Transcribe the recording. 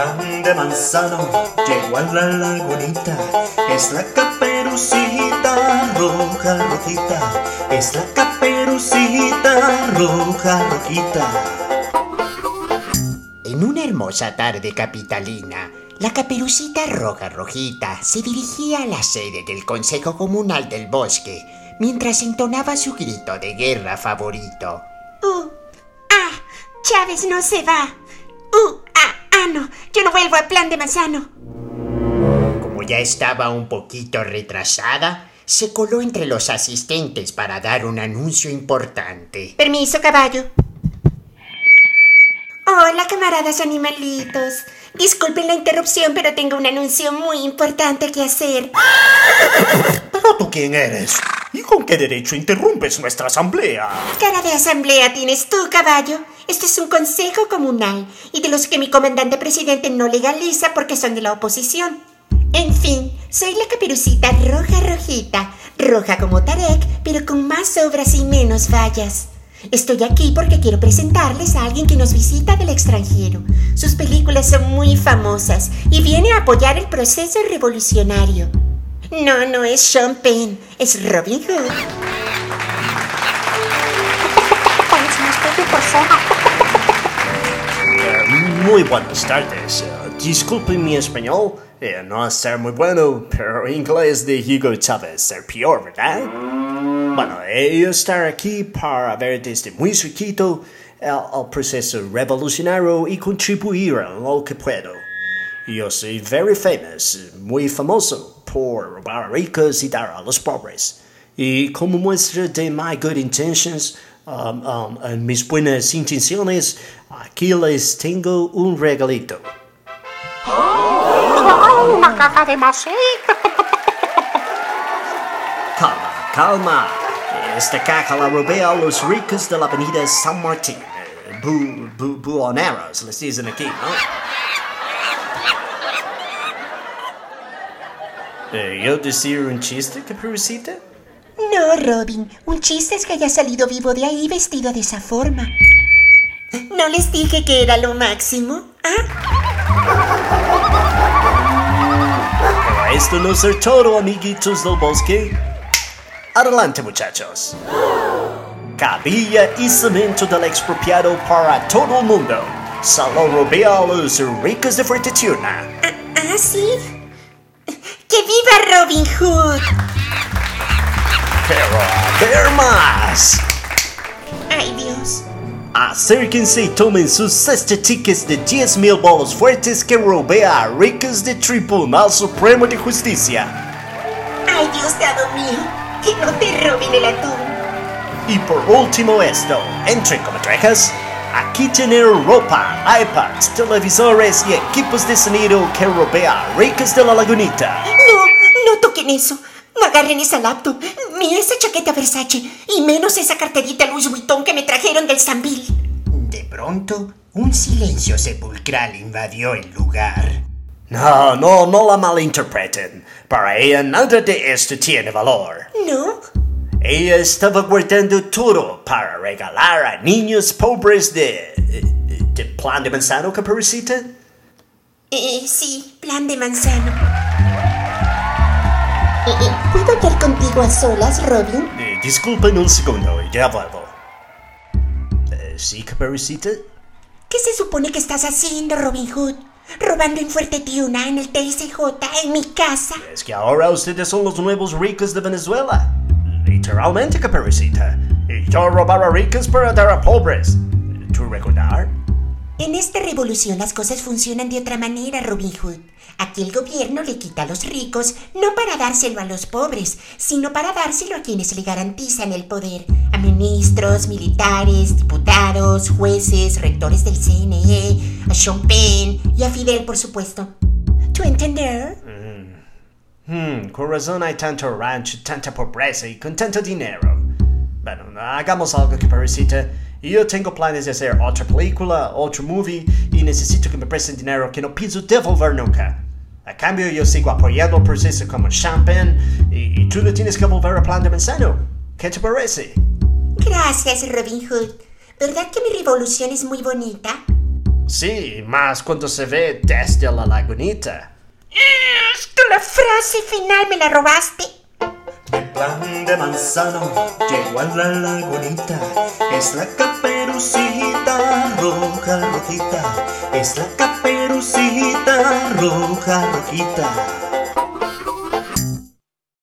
plan de manzano llegó a la lagunita. Es la caperucita roja, rojita. Es la caperucita roja, rojita. En una hermosa tarde capitalina, la caperucita roja rojita se dirigía a la sede del Consejo Comunal del Bosque mientras entonaba su grito de guerra favorito. Uh, ah, Chávez no se va. Uh, vuelvo al plan de Manzano. Como ya estaba un poquito retrasada, se coló entre los asistentes para dar un anuncio importante. Permiso, caballo. Hola, camaradas animalitos. Disculpen la interrupción, pero tengo un anuncio muy importante que hacer. ¿Pero tú quién eres? ¿Y con qué derecho interrumpes nuestra asamblea? Cara de asamblea tienes tú, caballo. Esto es un consejo comunal y de los que mi comandante presidente no legaliza porque son de la oposición. En fin, soy la caperucita roja rojita, roja como Tarek, pero con más obras y menos fallas. Estoy aquí porque quiero presentarles a alguien que nos visita del extranjero. Sus películas son muy famosas y viene a apoyar el proceso revolucionario. No, no es Sean Penn, es Robin Hood. Muy buenas tardes. Uh, disculpen mi español. Eh, no ser muy bueno, pero inglés de Hugo Chávez ser peor, ¿verdad? Bueno, yo estar aquí para ver desde muy chiquito el, el proceso revolucionario y contribuir en lo que puedo. Yo soy very famous, muy famoso por robar a ricos y dar a los pobres. Y como muestra de my good intentions, um, um, en mis buenas intenciones, aquí les tengo un regalito. Una caja de maíz. Calma, calma. Esta caja la robé a los ricos de la avenida San Martín. Bu, bu, buhoneros, les dicen aquí, ¿no? Eh, ¿Yo decir un chiste, caperucita? No, Robin, un chiste es que haya salido vivo de ahí vestido de esa forma. ¿No les dije que era lo máximo? ¿Ah? Pero esto no es todo, amiguitos del bosque. Adelante, muchachos. Cabilla y cemento del expropiado para todo el mundo. Solo robé a los ricos de Fortuna. ¿Ah, ah, sí? ¡Que viva Robin Hood! Pero a ver más. ¡Ay, Dios! Acérquense y tomen sus tickets de 10 mil bolos fuertes que robé a ricos de Tribunal Supremo de Justicia. ¡Ay, Dios dado mío! ¡Que no te roben el atún! Y por último esto, entren como trejas. Aquí tienen ropa, iPads, televisores y equipos de sonido que robé a ricos de la lagunita. No, no toquen eso. No agarren esa laptop, ni esa chaqueta Versace, y menos esa carterita Louis Vuitton que me trajeron del Sambil. De pronto, un silencio sepulcral invadió el lugar. No, no, no la malinterpreten. Para ella nada de esto tiene valor. ¿No? Ella estaba guardando todo para regalar a niños pobres de... de plan de manzano, caperucita. Eh, sí, plan de manzano. Eh, eh, ¿Puedo hablar contigo a solas, Robin? Eh, disculpen un segundo, ya vuelvo. Eh, ¿Sí, caperucita? ¿Qué se supone que estás haciendo, Robin Hood? ¿Robando en Fuerte Tiuna, en el TSJ, en mi casa? Es que ahora ustedes son los nuevos ricos de Venezuela. Literalmente, caperucita. Yo robaba ricos para dar a pobres. ¿Tú recordar? En esta revolución las cosas funcionan de otra manera, Robin Hood. Aquí el gobierno le quita a los ricos no para dárselo a los pobres, sino para dárselo a quienes le garantizan el poder. A ministros, militares, diputados, jueces, rectores del CNE, a Sean Penn y a Fidel, por supuesto. ¿Tú entender? Hmm, con razón hay tanto rancho, tanta pobreza y con tanto dinero. Bueno, hagamos algo, caperucita. Yo tengo planes de hacer otra película, otro movie, y necesito que me presten dinero que no pienso devolver nunca. A cambio, yo sigo apoyando el proceso como Champagne, y, y tú no tienes que volver a plan de manzano. ¿Qué te parece? Gracias, Robin Hood. ¿Verdad que mi revolución es muy bonita? Sí, más cuando se ve desde la lagunita. Es que la frase final me la robaste. De plan de manzano llegó a la lagunita. Es la caperucita roja, rojita. Es la caperucita roja, rojita.